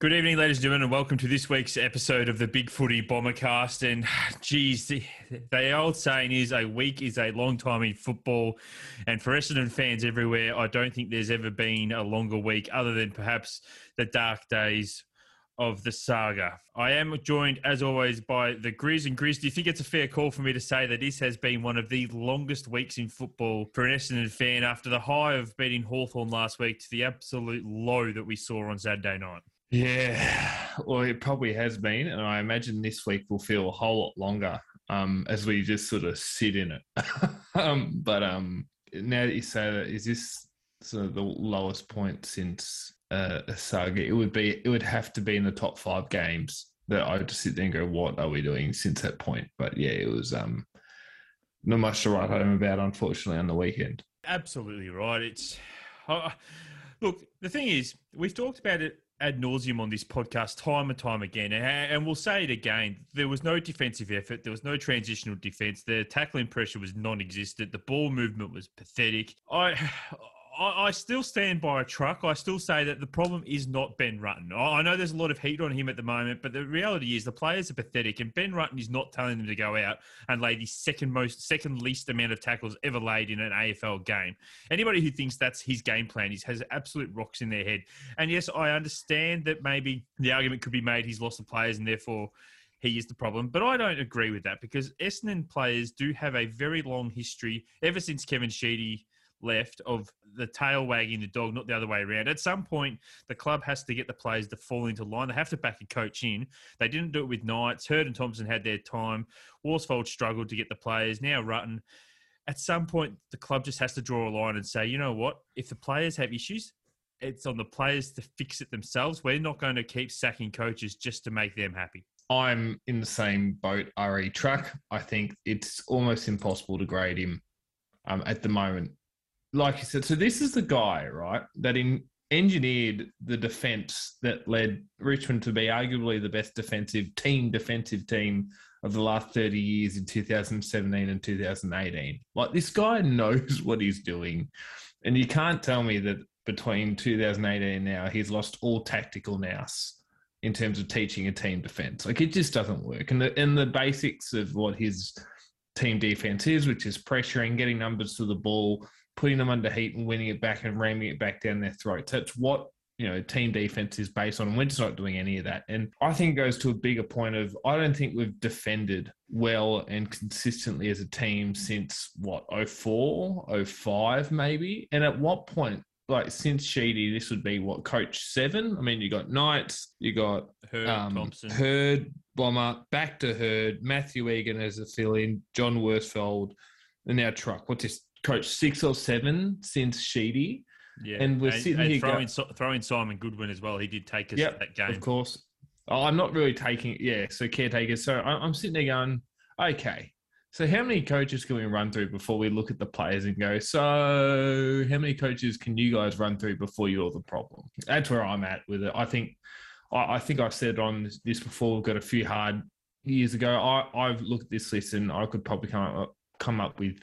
Good evening, ladies and gentlemen, and welcome to this week's episode of the Big Footy Bombercast. And geez, the, the old saying is a week is a long time in football. And for Essendon fans everywhere, I don't think there's ever been a longer week other than perhaps the dark days of the saga. I am joined, as always, by the Grizz. And Grizz, do you think it's a fair call for me to say that this has been one of the longest weeks in football for an Essendon fan after the high of beating Hawthorn last week to the absolute low that we saw on Saturday night? Yeah, well, it probably has been, and I imagine this week will feel a whole lot longer um, as we just sort of sit in it. um, but um, now that you say that, is this sort of the lowest point since uh, a saga? It would be. It would have to be in the top five games that I would just sit there and go, "What are we doing since that point?" But yeah, it was um, not much to write home about, unfortunately, on the weekend. Absolutely right. It's look. The thing is, we've talked about it ad nauseum on this podcast time and time again, and we'll say it again. There was no defensive effort. There was no transitional defense. The tackling pressure was non-existent. The ball movement was pathetic. I, I, I, still stand by a truck. I still say that the problem is not Ben Rutten. I, I know there's a lot of heat on him at the moment, but the reality is the players are pathetic, and Ben Rutten is not telling them to go out and lay the second most, second least amount of tackles ever laid in an AFL game. Anybody who thinks that's his game plan is has absolute rocks in their head. And yes, I understand that maybe the argument could be made he's lost the players and therefore he is the problem. But I don't agree with that because Essendon players do have a very long history ever since Kevin Sheedy left of the tail wagging the dog, not the other way around. At some point, the club has to get the players to fall into line. They have to back a coach in. They didn't do it with Knights. Hird and Thompson had their time. Worsfold struggled to get the players. Now Rutten. At some point, the club just has to draw a line and say, you know what? If the players have issues, it's on the players to fix it themselves. We're not going to keep sacking coaches just to make them happy. I'm in the same boat, RE Truck. I think it's almost impossible to grade him um, at the moment like you said, so this is the guy, right, that in, engineered the defense that led Richmond to be arguably the best defensive team, defensive team of the last 30 years in 2017 and 2018. Like this guy knows what he's doing. And you can't tell me that between 2018 and now, he's lost all tactical nous in terms of teaching a team defense. Like it just doesn't work. And the, and the basics of what his team defense is, which is pressuring, getting numbers to the ball, putting them under heat and winning it back and ramming it back down their throats. That's what you know team defense is based on and we're just not doing any of that and i think it goes to a bigger point of i don't think we've defended well and consistently as a team since what 04 05 maybe and at what point like since Sheedy, this would be what coach seven. I mean, you got Knights, you got Hird, um, Thompson, Hird, Bomber, back to Hird, Matthew Egan as a fill-in, John Worsfold, and now Truck. What's this? Coach six or seven since Sheedy. Yeah, and we're and, sitting and here throwing, go- throwing Simon Goodwin as well. He did take us yep, that game, of course. Oh, I'm not really taking yeah. So caretakers. So I'm sitting there going, okay. So how many coaches can we run through before we look at the players and go? So how many coaches can you guys run through before you're the problem? That's where I'm at with it. I think I, I think I've said on this before. We've got a few hard years ago. I I've looked at this list and I could probably come up come up with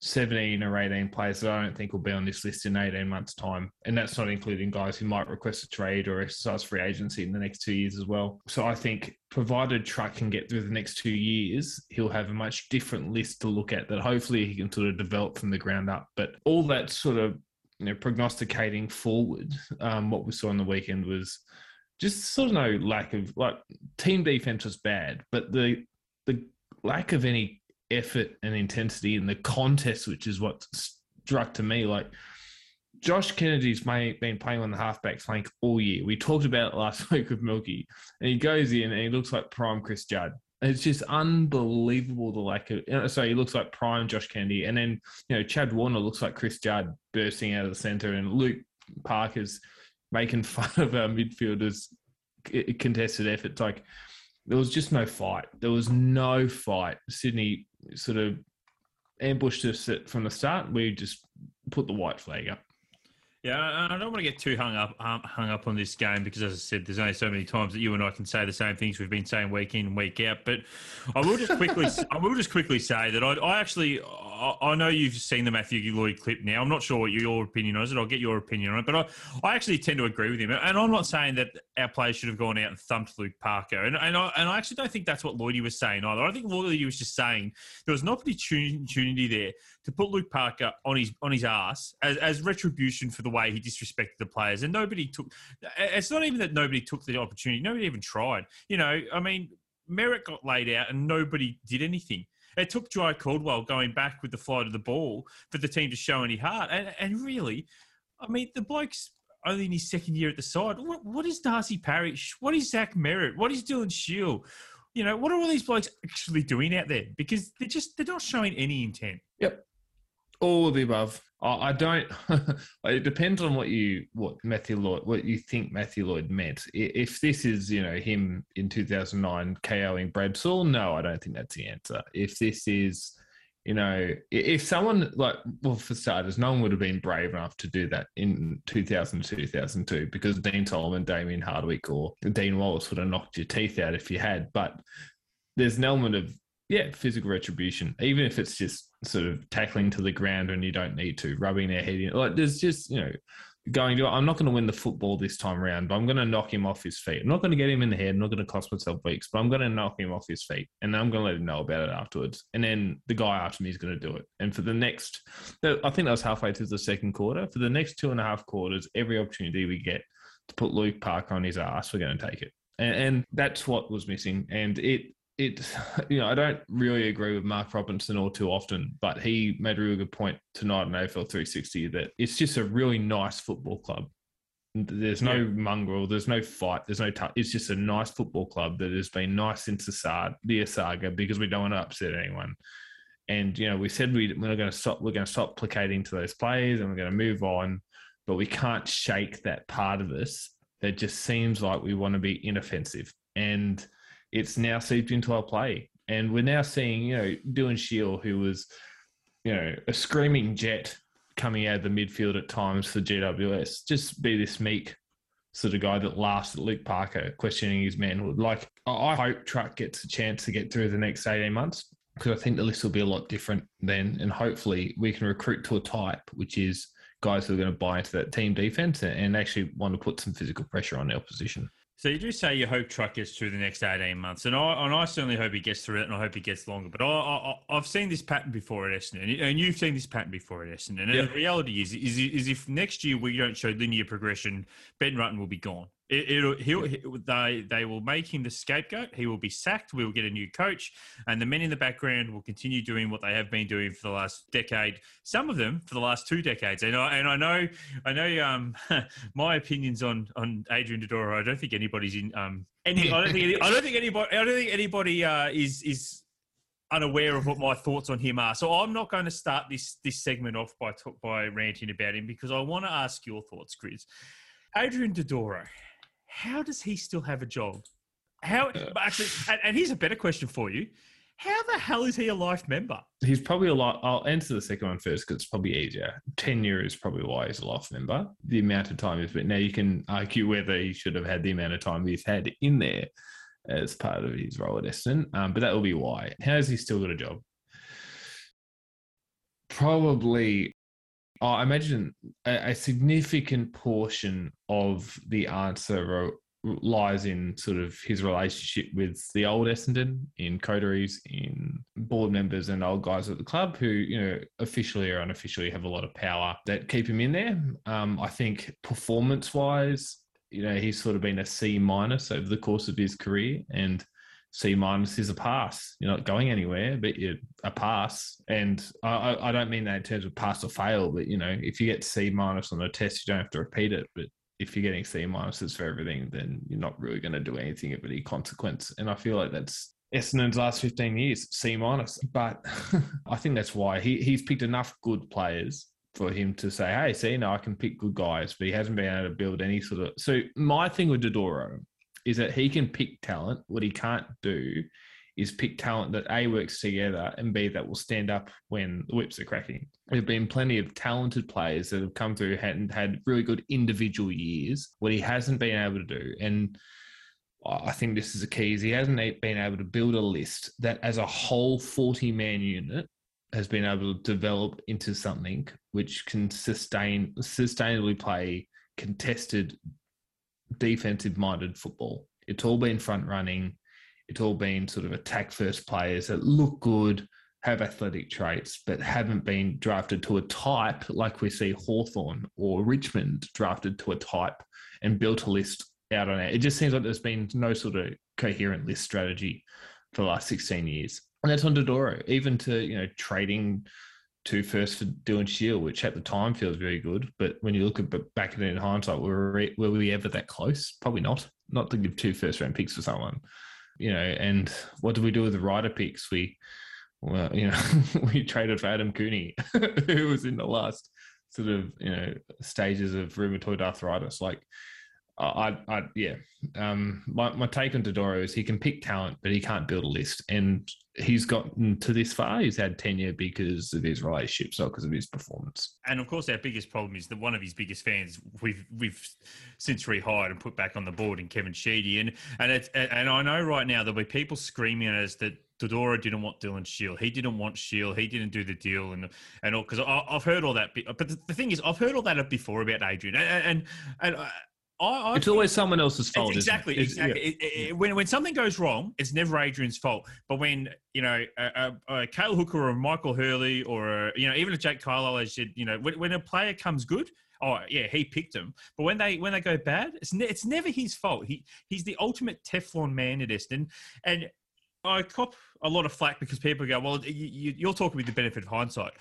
17 or 18 players that I don't think will be on this list in 18 months' time. And that's not including guys who might request a trade or exercise free agency in the next two years as well. So I think provided Truck can get through the next two years, he'll have a much different list to look at that hopefully he can sort of develop from the ground up. But all that sort of you know, prognosticating forward, um, what we saw on the weekend was just sort of no lack of like team defense was bad, but the the lack of any effort and intensity in the contest, which is what struck to me. Like Josh Kennedy's been playing on the halfback flank all year. We talked about it last week with Milky, and he goes in and he looks like prime Chris Judd. It's just unbelievable the lack of. Uh, so he looks like prime Josh Kennedy, and then you know Chad Warner looks like Chris Judd bursting out of the centre, and Luke Parker's making fun of our midfielders' contested efforts. Like there was just no fight. There was no fight. Sydney sort of ambushed us from the start. We just put the white flag up. Yeah, I don't want to get too hung up um, hung up on this game because, as I said, there's only so many times that you and I can say the same things we've been saying week in and week out. But I will just quickly, I will just quickly say that I, I actually I, I know you've seen the Matthew Lloyd clip now. I'm not sure what your opinion is. It. I'll get your opinion on it, but I, I actually tend to agree with him. And I'm not saying that our players should have gone out and thumped Luke Parker. And and I, and I actually don't think that's what Lloydie was saying either. I think Lloydie was just saying there was an opportunity there to put Luke Parker on his on his ass as, as retribution for the way he disrespected the players. And nobody took. It's not even that nobody took the opportunity. Nobody even tried. You know, I mean, Merrett got laid out and nobody did anything. It took Jye Caldwell going back with the flight of the ball for the team to show any heart. And, and really, I mean, the bloke's only in his second year at the side. What, what is Darcy Parish? What is Zach Merrett? What is Dylan Shiel? You know, what are all these blokes actually doing out there? Because they're just they're not showing any intent. Yep. All of the above. I don't. it depends on what you what Matthew Lloyd what you think Matthew Lloyd meant. If this is you know him in 2009 KOing Brad Sewell, no, I don't think that's the answer. If this is you know if someone like well for starters, no one would have been brave enough to do that in 2000 2002 because Dean Solomon, Damien Hardwick, or Dean Wallace would have knocked your teeth out if you had. But there's an element of yeah, physical retribution, even if it's just sort of tackling to the ground when you don't need to, rubbing their head in. Like there's just, you know, going to, I'm not going to win the football this time around, but I'm going to knock him off his feet. I'm not going to get him in the head. I'm not going to cost myself weeks, but I'm going to knock him off his feet and I'm going to let him know about it afterwards. And then the guy after me is going to do it. And for the next, I think that was halfway through the second quarter. For the next two and a half quarters, every opportunity we get to put Luke Park on his ass, we're going to take it. And, and that's what was missing. And it, it, you know, I don't really agree with Mark Robinson all too often, but he made a really good point tonight on AFL 360 that it's just a really nice football club. There's no yeah. mongrel, there's no fight, there's no touch. It's just a nice football club that has been nice since the saga, because we don't want to upset anyone. And you know, we said we, we're not going to stop. We're going to stop placating to those players, and we're going to move on. But we can't shake that part of us that just seems like we want to be inoffensive. And it's now seeped into our play. And we're now seeing, you know, Dylan Shiel, who was, you know, a screaming jet coming out of the midfield at times for GWS, just be this meek sort of guy that laughs at Luke Parker, questioning his manhood. Like, I hope Truck gets a chance to get through the next 18 months because I think the list will be a lot different then. And hopefully we can recruit to a type, which is guys who are going to buy into that team defense and actually want to put some physical pressure on the opposition. So you do say you hope Truck gets through the next eighteen months, and I and I certainly hope he gets through it, and I hope he gets longer. But I, I have seen this pattern before at Essendon, and you've seen this pattern before at Essendon. And yep. the reality is, is, is if next year we don't show linear progression, Ben Rutten will be gone. It, will he'll, they they will make him the scapegoat. He will be sacked. We will get a new coach, and the men in the background will continue doing what they have been doing for the last decade. Some of them for the last two decades. And I and I know I know um, my opinions on on Adrian Dodoro. I don't think anybody's in um any. I don't think any, I don't think anybody. I don't think anybody uh, is is unaware of what my thoughts on him are. So I'm not going to start this this segment off by by ranting about him because I want to ask your thoughts, Chris. Adrian Dodoro how does he still have a job? How uh, actually, and, and here's a better question for you: How the hell is he a life member? He's probably a lot. I'll answer the second one first because it's probably easier. Tenure is probably why he's a life member. The amount of time he's been. Now you can argue whether he should have had the amount of time he's had in there as part of his role at Essendon, um, but that will be why. How has he still got a job? Probably I imagine a, a, significant portion of the answer lies in sort of his relationship with the old Essendon, in coteries, in board members and old guys at the club who, you know, officially or unofficially have a lot of power that keep him in there. Um, I think performance wise, you know, he's sort of been a C minus over the course of his career. And C minus is a pass. You're not going anywhere, but you're a pass. And I, I don't mean that in terms of pass or fail, but you know, if you get C minus on a test, you don't have to repeat it. But if you're getting C minuses for everything, then you're not really going to do anything of any consequence. And I feel like that's Essendon's last 15 years, C minus. But I think that's why he, he's picked enough good players for him to say, hey, see, now I can pick good guys, but he hasn't been able to build any sort of. So my thing with Dodoro is that he can pick talent. What he can't do is pick talent that A works together and B that will stand up when the whips are cracking. There have been plenty of talented players that have come through and had really good individual years. What he hasn't been able to do, and I think this is a key, is he hasn't been able to build a list that as a whole 40 man unit has been able to develop into something which can sustain sustainably play contested defensive minded football. It's all been front running. It's all been sort of attack first players that look good, have athletic traits, but haven't been drafted to a type like we see Hawthorn or Richmond drafted to a type and built a list out on it. It just seems like there's been no sort of coherent list strategy for the last 16 years. And that's on Dodoro, even to, you know, trading two first for Dylan Shiel, which at the time feels very good. But when you look at back at it in hindsight, were we, were we ever that close? Probably not. Not to give two first round picks for someone, you know. And what did we do with the Ryder picks? We, well, you know, we traded for Adam Cooney, who was in the last sort of you know stages of rheumatoid arthritis. Like I, I, yeah. Um, my, my take on Dodoro is he can pick talent, but he can't build a list. And he's gotten to this far. He's had tenure because of his relationships, not because of his performance. And of course, our biggest problem is that one of his biggest fans we've we've since rehired and put back on the board in Kevin Sheedy. And and it's and I know right now there'll be people screaming at us that Dodoro didn't want Dylan Shiel. He didn't want Shiel. He didn't do the deal and and all because I've heard all that. But the, thing is, I've heard all that before about Adrian. And and, and I, I it's always someone else's fault. Exactly, it? exactly. It, it, when when something goes wrong, it's never Adrian's fault. But when you know a, a, a Cale Hooker or a Michael Hurley or a, you know even a Jake Carlisle, as you know when, when a player comes good, oh yeah, he picked him. But when they when they go bad, it's ne- it's never his fault. He he's the ultimate Teflon man at Essendon, and I cop a lot of flack because people go, well, you, you're talking with the benefit of hindsight.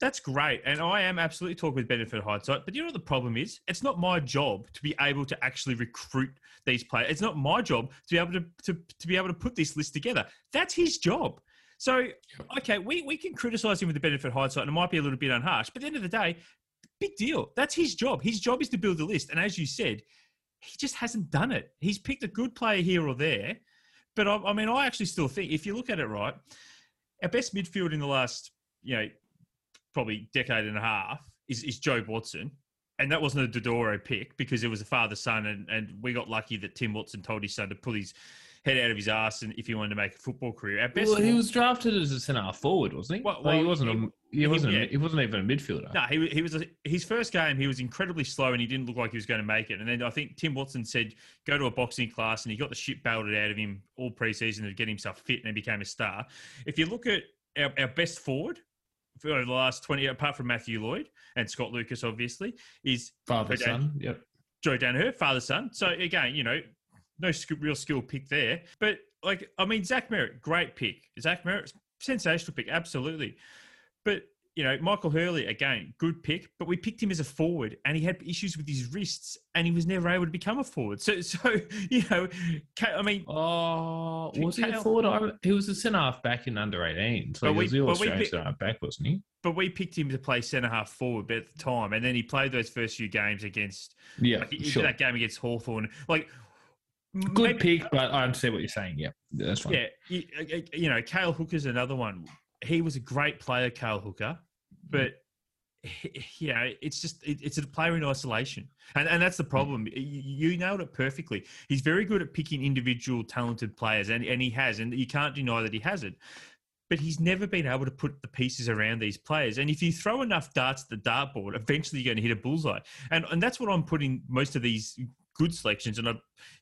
That's great. And I am absolutely talking with benefit hindsight. But you know what the problem is? It's not my job to be able to actually recruit these players. It's not my job to be able to, to, to be able to put this list together. That's his job. So, okay, we, we can criticize him with the benefit hindsight, and it might be a little bit unharsh. But at the end of the day, big deal. That's his job. His job is to build a list. And as you said, he just hasn't done it. He's picked a good player here or there. But I, I mean, I actually still think, if you look at it right, our best midfield in the last, you know, probably decade and a half is, is Jobe Watson. And that wasn't a Dodoro pick because it was a father son, and, and we got lucky that Tim Watson told his son to pull his head out of his ass and if he wanted to make a football career. At best, well, he was drafted as a centre forward, wasn't he? Well, well he wasn't. He, a, he, wasn't. Yeah. He wasn't even a midfielder. No, he he was. A, his first game, he was incredibly slow and he didn't look like he was going to make it. And then I think Tim Watson said, "Go to a boxing class," and he got the shit belted out of him all preseason to get himself fit, and he became a star. If you look at our, our best forward, for the last 20, apart from Matthew Lloyd and Scott Lucas, obviously, is father son. Yep. Joe Daniher, father son. So again, you know, no real skill pick there. But like, I mean, Zach Merrett, great pick. Zach Merrett, sensational pick, absolutely. But you know, Michael Hurley, again, good pick, but we picked him as a forward and he had issues with his wrists and he was never able to become a forward. So, so you know, I mean. Oh, was he a forward? He was a centre half back in under 18. So he was the Australian centre half back, wasn't he? But we picked him to play centre half forward at the time. And then he played those first few games against. Yeah. Like, sure. That game against Hawthorn. Like, Good pick, but I understand what you're saying. Yeah, that's fine. Yeah, you, you know, Cale Hooker's another one. He was a great player, Cale Hooker, but know, it's just it, it's a player in isolation, and and that's the hmm. problem. You, you nailed it perfectly. He's very good at picking individual talented players, and and he has, and you can't deny that he has it. But he's never been able to put the pieces around these players. And if you throw enough darts at the dartboard, eventually you're going to hit a bullseye. And and that's what I'm putting most of these good selections and I'm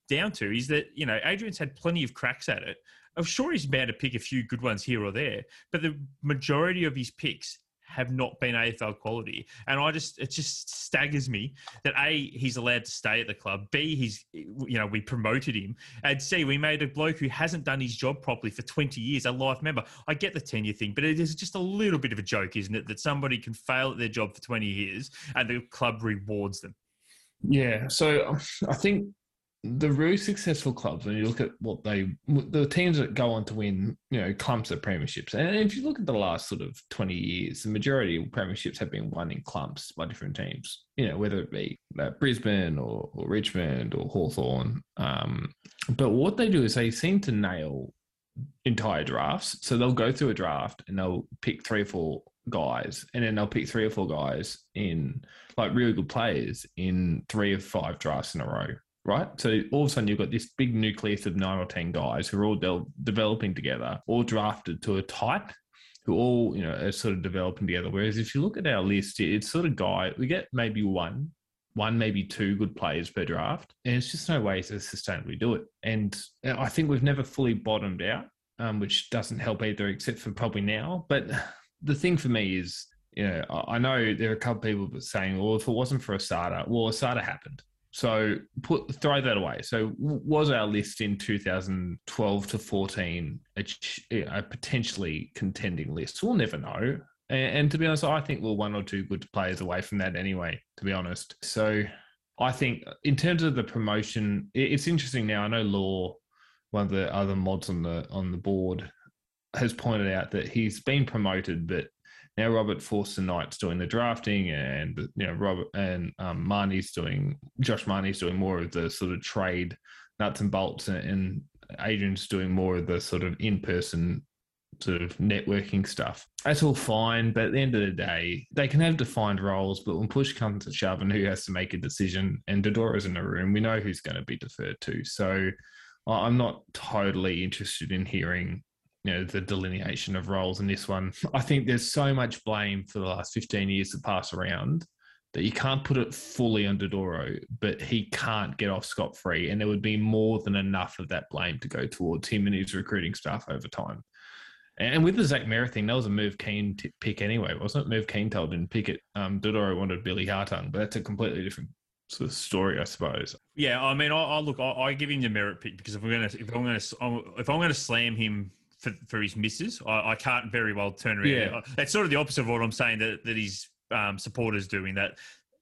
down to is that you know Adrian's had plenty of cracks at it. I'm sure he's bound to pick a few good ones here or there, but the majority of his picks have not been AFL quality. And I just it just staggers me that A, he's allowed to stay at the club, B, he's you know, we promoted him, and C, we made a bloke who hasn't done his job properly for 20 years, a life member. I get the tenure thing, but it is just a little bit of a joke, isn't it? That somebody can fail at their job for 20 years and the club rewards them. Yeah. So I think the really successful clubs, when you look at what they, the teams that go on to win, you know, clumps of premierships, and if you look at the last sort of 20 years, the majority of premierships have been won in clumps by different teams, you know, whether it be uh, Brisbane or, or, Richmond or Hawthorn. Um, but what they do is they seem to nail entire drafts. So they'll go through a draft and they'll pick three or four guys, and then they'll pick three or four guys in like really good players in three or five drafts in a row right? So all of a sudden you've got this big nucleus of nine or 10 guys who are all de- developing together, all drafted to a type who all you know are sort of developing together. Whereas if you look at our list, it's sort of guy we get maybe one, one maybe two good players per draft, and it's just no way to sustainably do it. And I think we've never fully bottomed out, um, which doesn't help either, except for probably now. But the thing for me is, you know, I know there are a couple people saying, well, if it wasn't for Asada, well, Asada happened. So put throw that away. So was our list in 2012 to 14 a, a potentially contending list? We'll never know. And, and, to be honest, I think we're one or two good players away from that anyway. To be honest, so I think in terms of the promotion, it's interesting now. I know Law, one of the other mods on the on the board, has pointed out that he's been promoted, but now Robert Forster Knight's doing the drafting, and you know Robert and um, Mahoney's doing Josh Mahoney's doing more of the sort of trade nuts and bolts, and, Adrian's doing more of the sort of in person sort of networking stuff. That's all fine, but at the end of the day, they can have defined roles. But when push comes to shove, and who has to make a decision, and Dodoro's in the room, we know who's going to be deferred to. So I'm not totally interested in hearing know the delineation of roles in this one. I think there's so much blame for the last 15 years to pass around that you can't put it fully on Dodoro, but he can't get off scot free, and there would be more than enough of that blame to go towards him and his recruiting staff over time. And with the Zach Merrett thing, that was a move Keen t- pick anyway, wasn't it? Move Keen told him pick it. Um, Dodoro wanted Billy Hartung, but that's a completely different sort of story, I suppose. Yeah, I mean, I, I look, I, I, give him the Merrett pick because if we're gonna, if I'm gonna, if I'm gonna slam him for, for his misses. I, I can't very well turn around. Yeah. It's sort of the opposite of what I'm saying that, that his um, supporters doing that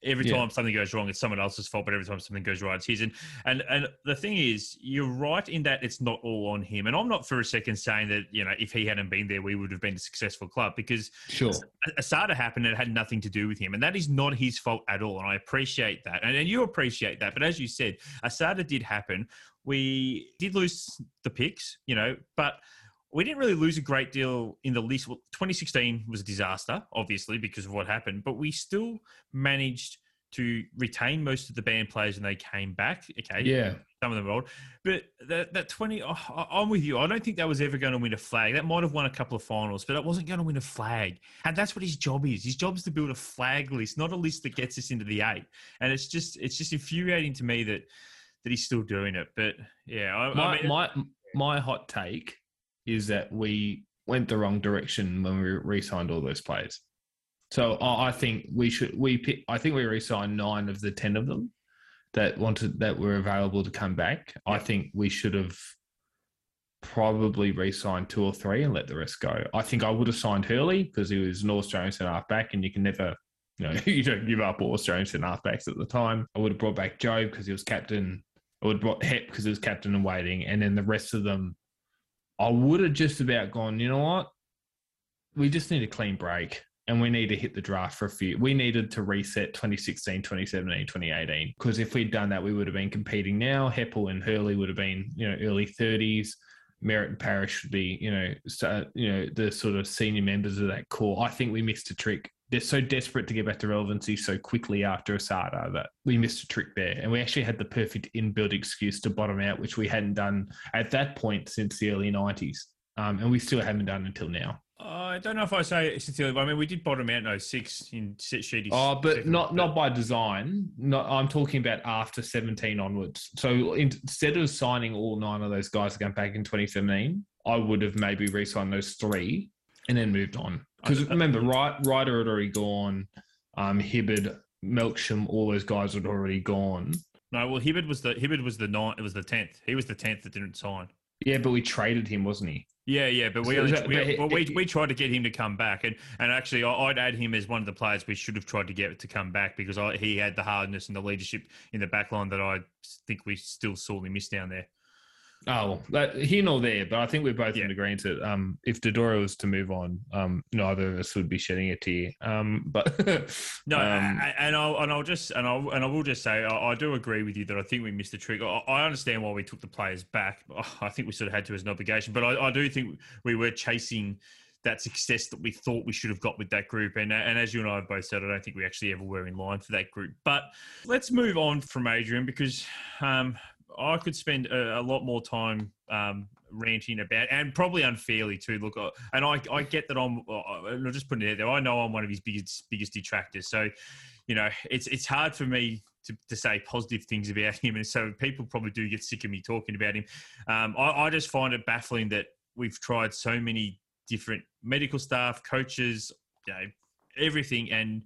every time yeah. something goes wrong, it's someone else's fault, but every time something goes right, it's his. And, and and the thing is, you're right in that it's not all on him. And I'm not for a second saying that you know if he hadn't been there, we would have been a successful club because sure, Asada happened and it had nothing to do with him, and that is not his fault at all. And I appreciate that, and, and you appreciate that. But as you said, Asada did happen. We did lose the picks, you know, but we didn't really lose a great deal in the least. Well, 2016 was a disaster, obviously, because of what happened, but we still managed to retain most of the banned players when they came back. Okay. Yeah. Some of them old. But that, that 20, oh, I'm with you. I don't think that was ever going to win a flag. That might have won a couple of finals, but it wasn't going to win a flag. And that's what his job is. His job is to build a flag list, not a list that gets us into the eight. And it's just, it's just infuriating to me that, that he's still doing it. But yeah, I, my, I mean, my, my hot take is that we went the wrong direction when we re-signed all those players. So I think we should we pick, I think we re-signed nine of the ten of them that wanted that were available to come back. Yeah. I think we should have probably re-signed two or three and let the rest go. I think I would have signed Hurley because he was an Australian centre half back, and you can never, you know, you don't give up all Australian centre half backs at the time. I would have brought back Joe because he was captain. I would have brought Hep because he was captain and waiting, and then the rest of them I would have just about gone, you know what? We just need a clean break and we need to hit the draft for a few. We needed to reset 2016, 2017, 2018. Because if we'd done that, we would have been competing now. Heppell and Hurley would have been, you know, early 30s. Merrett and Parish would be, you know, so, you know, the sort of senior members of that core. I think we missed a trick they're so desperate to get back to relevancy so quickly after Asada that we missed a trick there. And we actually had the perfect inbuilt excuse to bottom out, which we hadn't done at that point since the early 90s. Um, and we still haven't done until now. I don't know if I say sincerely. But I mean, we did bottom out in 06 in Sheedy. Oh, but not not by design. Not, I'm talking about after 17 onwards. So instead of signing all nine of those guys again back in 2017, I would have maybe re-signed those three and then moved on. Because remember, right, Ryder had already gone, um, Hibberd, Melksham, all those guys had already gone. No, well, Hibberd was the Hibberd was the ninth. It was the tenth. He was the tenth that didn't sign. Yeah, but we traded him, wasn't he? Yeah, yeah, but we, only, that, we, but well, we, we tried to get him to come back, and and actually, I'd add him as one of the players we should have tried to get to come back because I, he had the hardness and the leadership in the back line that I think we still sorely missed down there. Oh, that, here nor there, but I think we're both yeah. in agreement that um, if Dodoro was to move on, um, neither of us would be shedding a tear. Um, but no, um, and I'll and I'll just and I'll and I will just say I, I do agree with you that I think we missed the trick. I, I, understand why we took the players back. I think we sort of had to as an obligation, but I, I do think we were chasing that success that we thought we should have got with that group. And, and as you and I have both said, I don't think we actually ever were in line for that group. But let's move on from Adrian because um, I could spend a, a lot more time um, ranting about, and probably unfairly too. Look, uh, and I, I get that I'm, uh, I'm just putting it out there. I know I'm one of his biggest biggest detractors. So, you know, it's it's hard for me to, to say positive things about him, and so people probably do get sick of me talking about him. Um, I, I just find it baffling that we've tried so many different medical staff, coaches, you know, everything, and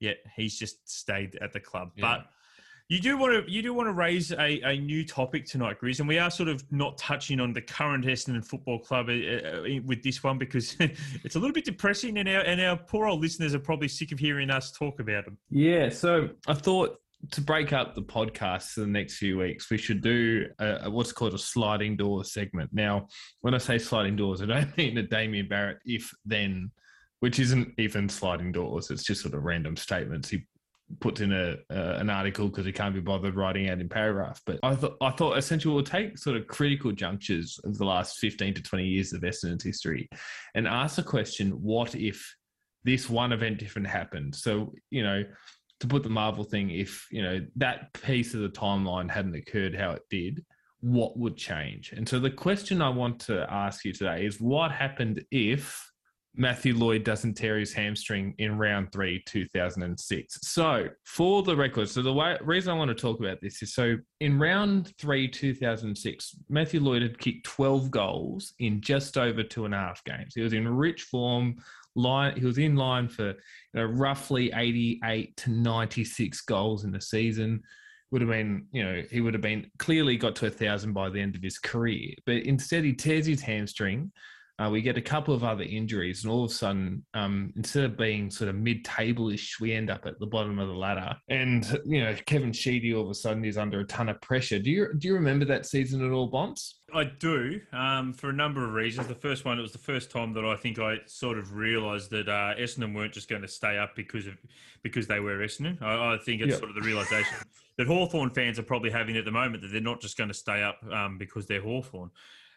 yet he's just stayed at the club. Yeah. But you do want to you do want to raise a, a new topic tonight, Grizz, and we are sort of not touching on the current Essendon Football Club uh, uh, with this one because it's a little bit depressing, and our and our poor old listeners are probably sick of hearing us talk about them. Yeah, so I thought to break up the podcast for the next few weeks, we should do a, a, what's called a sliding door segment. Now, when I say sliding doors, I don't mean a Damien Barrett if then, which isn't even sliding doors. It's just sort of random statements he puts in a uh, an article because he can't be bothered writing out in paragraph. But I thought I thought essentially we'll take sort of critical junctures of the last fifteen to twenty years of Essendon's history, and ask the question: What if this one event different happened? So you know. To put the Marvel thing, if you know that piece of the timeline hadn't occurred how it did, what would change? And so the question I want to ask you today is what happened if Matthew Lloyd doesn't tear his hamstring in round three, 2006. So, for the record, so the way, reason I want to talk about this is so in round three, 2006, Matthew Lloyd had kicked 12 goals in just over two and a half games. He was in rich form. Line, he was in line for you know, roughly 88 to 96 goals in the season. Would have been, you know, he would have been clearly got to a thousand by the end of his career. But instead, he tears his hamstring uh, we get a couple of other injuries, and all of a sudden, um, instead of being sort of mid-table-ish, we end up at the bottom of the ladder. And you know, Kevin Sheedy all of a sudden is under a ton of pressure. Do you do you remember that season at all, Bonds? I do, um, for a number of reasons. The first one, it was the first time that I think I sort of realised that uh, Essendon weren't just going to stay up because of because they were Essendon. I, I think it's yep. sort of the realisation that Hawthorn fans are probably having at the moment that they're not just going to stay up um, because they're Hawthorn.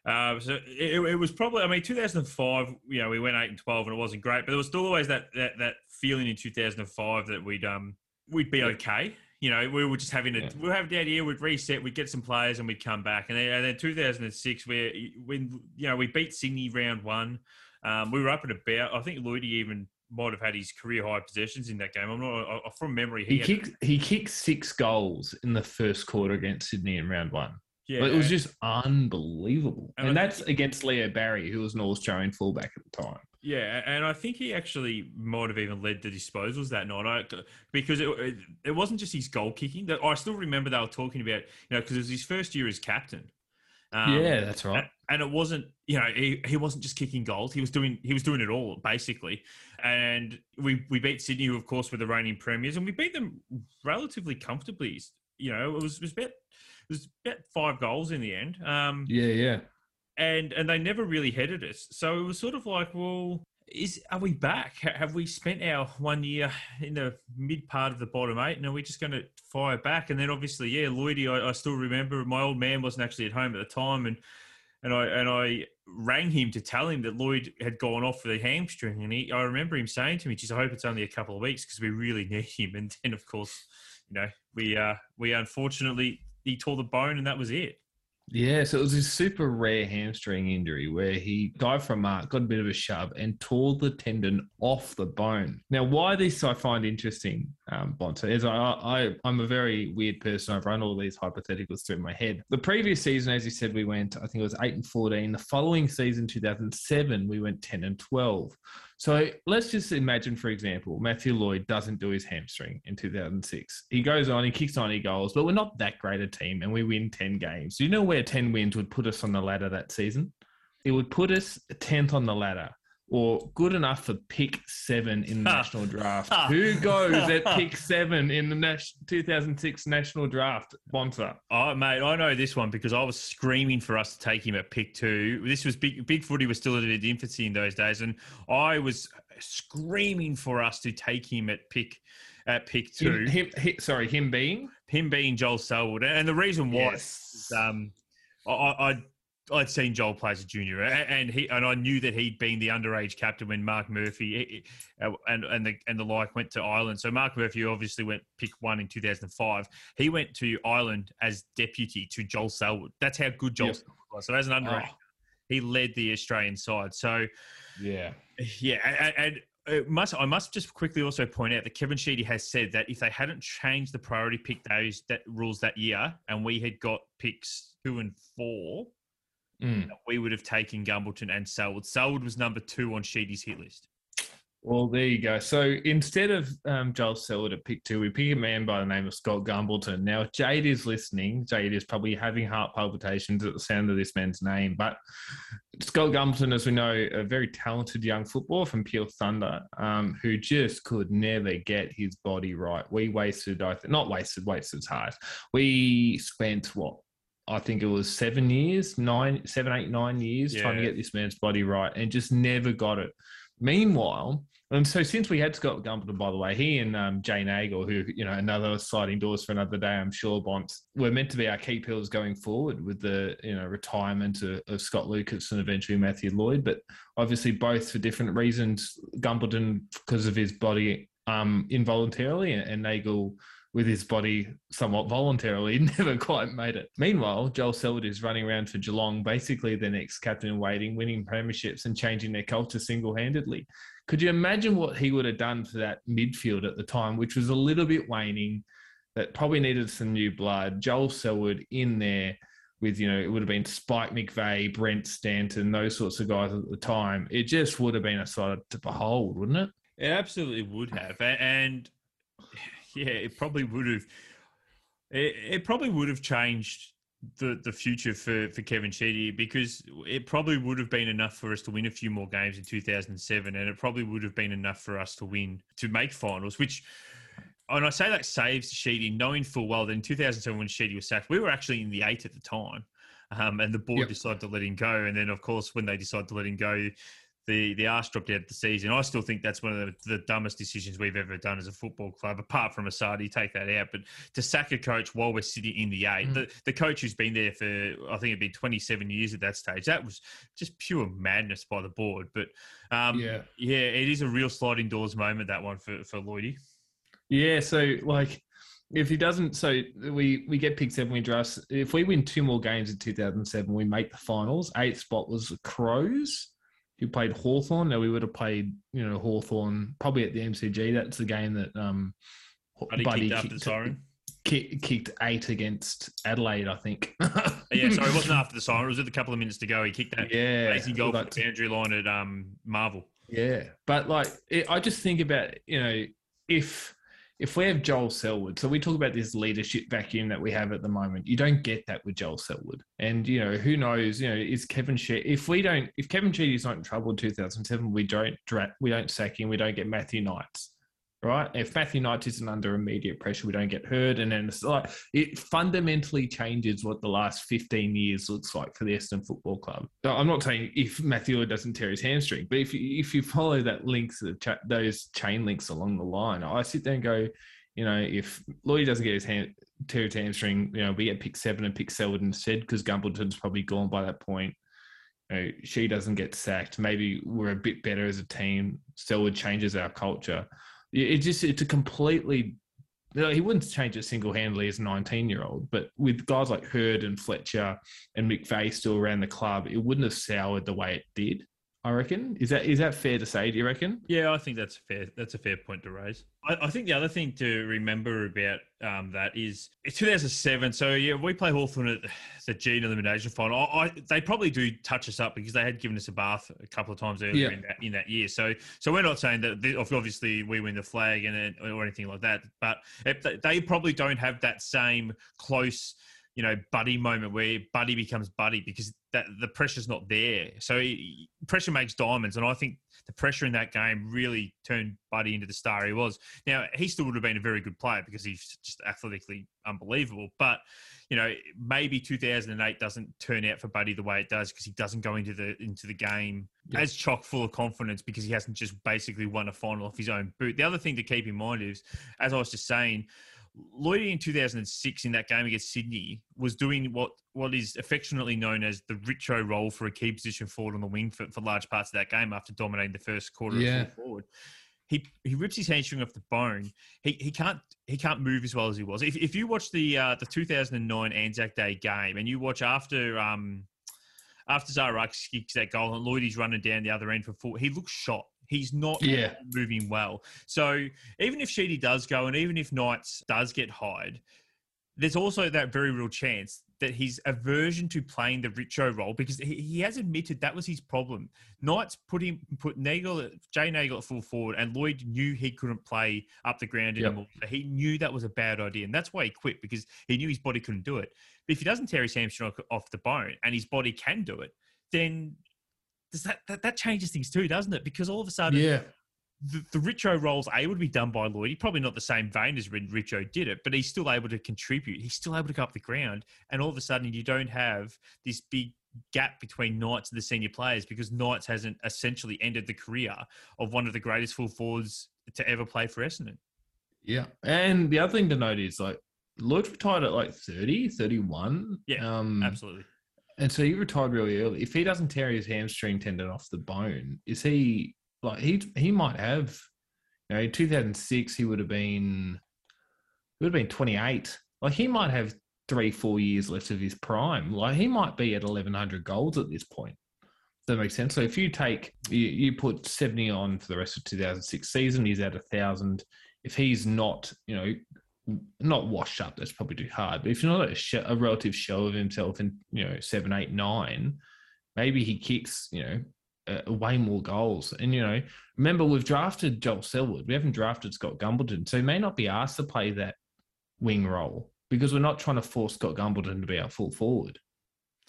Uh, so it, it, was probably, I mean, 2005, you know, we went 8 and 12 and it wasn't great, but there was still always that, that, that feeling in 2005 that we'd, um, we'd be okay. You know, we were just having a, yeah. we were having the idea we'd reset, we'd get some players and we'd come back. And then, and then 2006, where when, you know, we beat Sydney round one, um, we were up at about, I think Lloydie even might have had his career high possessions in that game. I'm not I, from memory. He, he kicked he kicked six goals in the first quarter against Sydney in round one. Yeah, it was just unbelievable, and, and that's against Leo Barry, who was an Australian fullback at the time. Yeah, and I think he actually might have even led the disposals that night I, because it, it, it, wasn't just his goal kicking. That I still remember they were talking about, you know, because it was his first year as captain. Um, yeah, that's right. And, and, it wasn't, you know, he, he wasn't just kicking goals. He was doing he was doing it all basically. And we we beat Sydney, who of course were the reigning premiers, and we beat them relatively comfortably. You know, it was it was about was about five goals in the end. Um, yeah, yeah. And and they never really headed us. So it was sort of like, well, is are we back? Have we spent our one year in the mid part of the bottom eight, and are we just going to fire back? And then obviously, yeah, Lloydie, I, I still remember my old man wasn't actually at home at the time, and and I and I rang him to tell him that Lloyd had gone off with a hamstring, and he I remember him saying to me, "Geez, I hope it's only a couple of weeks because we really need him." And then of course, you know, we uh we unfortunately he tore the bone and that was it. Yeah, so it was a super rare hamstring injury where he dived from mark, got a bit of a shove, and tore the tendon off the bone. Now, why this I find interesting, um, Bonta, is I, I I'm a very weird person. I've run all these hypotheticals through my head. The previous season, as you said, we went. I think it was eight and fourteen. The following season, 2007, we went ten and twelve. So let's just imagine, for example, Matthew Lloyd doesn't do his hamstring in 2006. He goes on, he kicks 90 goals, but we're not that great a team and we win 10 games. Do you know where 10 wins would put us on the ladder that season? It would put us 10th on the ladder or good enough for pick seven in the national draft. Who goes at pick seven in the nas- 2006 national draft? Bonta. Oh, mate, I know this one because I was screaming for us to take him at pick two. This was big. Big footy was still at its infancy in those days, and I was screaming for us to take him at pick at pick two. Him, him, sorry, him being him being Joel Selwood, and the reason why. Yes. Um, I, I I'd seen Joel play as a junior, and he and I knew that he'd been the underage captain when Mark Murphy uh, and and the and the like went to Ireland. So Mark Murphy obviously went pick one in 2005. He went to Ireland as deputy to Joel Selwood. That's how good Joel yep. Was. So as an underage, oh. he led the Australian side. So, yeah, yeah, and, and must I must just quickly also point out that Kevin Sheedy has said that if they hadn't changed the priority pick those that rules that year, and we had got picks two and four, mm. we would have taken Gumbleton and Selwood. Selwood was number two on Sheedy's hit list. Well, there you go. So instead of um, Joel Selwood at pick two, we pick a man by the name of Scott Gumbleton. Now, if Jade is listening, Jade is probably having heart palpitations at the sound of this man's name. But Scott Gumbleton, as we know, a very talented young footballer from Peel Thunder, um, who just could never get his body right. We wasted, I not wasted, wasted hard. We spent what I think it was seven years, nine, seven, eight, nine years yeah. trying to get this man's body right, and just never got it. Meanwhile, and so since we had Scott Gumbleton, by the way, he and um, Jay Neagle, who, you know, another sliding doors for another day, I'm sure, Bonts, were meant to be our key pillars going forward with the, you know, retirement of, of Scott Lucas and eventually Matthew Lloyd. But obviously both for different reasons. Gumbleton because of his body um, involuntarily and, and Neagle with his body somewhat voluntarily, never quite made it. Meanwhile, Joel Selwood is running around for Geelong, basically the next captain in waiting, winning premierships and changing their culture single handedly. Could you imagine what he would have done for that midfield at the time, which was a little bit waning, that probably needed some new blood? Joel Selwood in there with, you know, it would have been Spike McVeigh, Brent Stanton, those sorts of guys at the time. It just would have been a sight to behold, wouldn't it? It absolutely would have. And yeah, it probably would have. It, it probably would have changed the the future for for Kevin Sheedy because it probably would have been enough for us to win a few more games in 2007, and it probably would have been enough for us to win to make finals. Which, and I say that saves Sheedy, knowing full well that in 2007 when Sheedy was sacked, we were actually in the eight at the time. Um, and the board yep. decided to let him go. And then, of course, when they decided to let him go, the the arse dropped out of the season. I still think that's one of the, the, dumbest decisions we've ever done as a football club, apart from Asada, take that out. But to sack a coach while we're sitting in the eight, mm. the, the coach who's been there for, I think it'd be 27 years at that stage, that was just pure madness by the board. But um, yeah. yeah, it is a real sliding doors moment, that one for, for Lloydie. Yeah, so like if he doesn't, so we we get picked seven, we draft. If we win two more games in 2007, we make the finals. Eighth spot was the Crows who played Hawthorn. Now we would have played, you know, Hawthorn probably at the MCG. That's the game that um, Buddy, Buddy kicked, kicked, siren. Kicked, kicked eight against Adelaide, I think. yeah, sorry, it wasn't after the siren. It was with a couple of minutes to go. He kicked that yeah, amazing goal from the boundary line at um, Marvel. Yeah, but like, it, I just think about you know if if we have Joel Selwood, so we talk about this leadership vacuum that we have at the moment. You don't get that with Joel Selwood, and you know who knows? You know, is Kevin Sheedy? If we don't, if Kevin Sheedy's not in trouble in 2007, we don't we don't sack him. We don't get Matthew Knights right? If Matthew Knight isn't under immediate pressure, we don't get Hird. And then it's like it fundamentally changes what the last 15 years looks like for the Essendon Football Club. I'm not saying if Matthew doesn't tear his hamstring, but if you, if you follow that links, those chain links along the line, I sit there and go, you know, if Lloyd doesn't get his hand, tear his hamstring, you know, we get pick seven and pick Selwood instead because Gumbleton's probably gone by that point. You know, she doesn't get sacked. Maybe we're a bit better as a team. Selwood changes our culture it just it's a completely he wouldn't change it single handedly as a 19 year old, but with guys like Hird and Fletcher and McVeigh still around the club, it wouldn't have soured the way it did. I reckon. Is that is that fair to say? Do you reckon? Yeah, I think that's fair. That's a fair point to raise. I, I think the other thing to remember about um, that is it's 2007. So yeah, we play Hawthorn at the Gene elimination final. I, I, they probably do touch us up because they had given us a bath a couple of times earlier yeah. in, that, in that year. So so we're not saying that obviously we win the flag and or anything like that, but they probably don't have that same close you know, buddy moment where buddy becomes buddy because that the pressure's not there. So he, pressure makes diamonds, and I think the pressure in that game really turned Buddy into the star he was. Now he still would have been a very good player because he's just athletically unbelievable. But you know, maybe 2008 doesn't turn out for Buddy the way it does because he doesn't go into the into the game yeah. as chock full of confidence because he hasn't just basically won a final off his own boot. The other thing to keep in mind is, as I was just saying Lloyd in 2006 in that game against Sydney was doing what what is affectionately known as the Richo role for a key position forward on the wing for, for large parts of that game after dominating the first quarter yeah. of forward. He, he rips his hamstring off the bone. He, he can't he can't move as well as he was. If, if you watch the uh, the 2009 Anzac Day game and you watch after um after Zara kicks that goal and Lloyd is running down the other end for full, he looks shot. He's not Yeah. moving well. So even if Sheedy does go and even if Knights does get hired, there's also that very real chance that his aversion to playing the Richo role, because he, he has admitted that was his problem. Knights put him put Neagle Jay Neagle at full forward, and Lloyd knew he couldn't play up the ground anymore. So he knew that was a bad idea, and that's why he quit because he knew his body couldn't do it. But if he doesn't tear his hamstring off the bone and his body can do it, then does that, that that changes things too, doesn't it? Because all of a sudden, Yeah. the, the Richo role's able to be done by Lloyd. He's probably not the same vein as when Richo did it, but he's still able to contribute. He's still able to go up the ground. And all of a sudden, you don't have this big gap between Knights and the senior players because Knights hasn't essentially ended the career of one of the greatest full forwards to ever play for Essendon. Yeah. And the other thing to note is like Lloyd retired at like 30, 31. Yeah, Um, Absolutely. And so he retired really early. If he doesn't tear his hamstring tendon off the bone, is he like he he might have you know, 2006 he would have been he would have been 28. Like he might have three, four years left of his prime. Like he might be at 1100 goals at this point. Does that make sense? So if you take you, you put 70 on for the rest of 2006 season, he's at a thousand. If he's not, you know, not washed up, that's probably too hard. But if you're not a, sh- a relative shell of himself in, you know, seven, eight, nine, maybe he kicks, you know, uh, way more goals. And, you know, remember we've drafted Joel Selwood. We haven't drafted Scott Gumbleton. So he may not be asked to play that wing role because we're not trying to force Scott Gumbleton to be our full forward.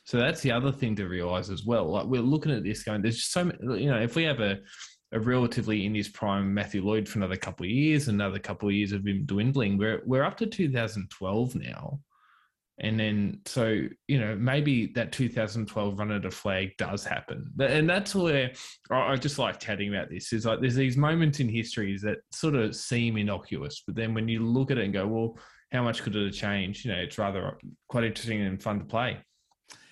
So that's the other thing to realize as well. Like we're looking at this going, there's just so many, you know, if we have a, a relatively in his prime Matthew Lloyd for another couple of years, another couple of years of him dwindling, we're we're up to 2012 now. And then, so, you know, maybe that 2012 run at a flag does happen. And that's where I just like chatting about this is like there's these moments in histories that sort of seem innocuous, but then when you look at it and go, well, how much could it have changed? You know, it's rather quite interesting and fun to play.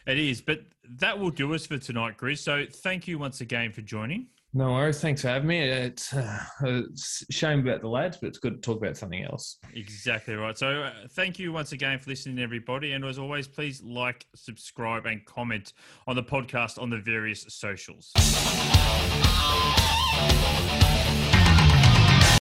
It is, but that will do us for tonight, Grizz. So thank you once again for joining. No worries. Thanks for having me. It's, uh, a shame about the lads, but it's good to talk about something else. Exactly right. So, uh, thank you once again for listening, everybody. And as always, please like, subscribe, and comment on the podcast on the various socials.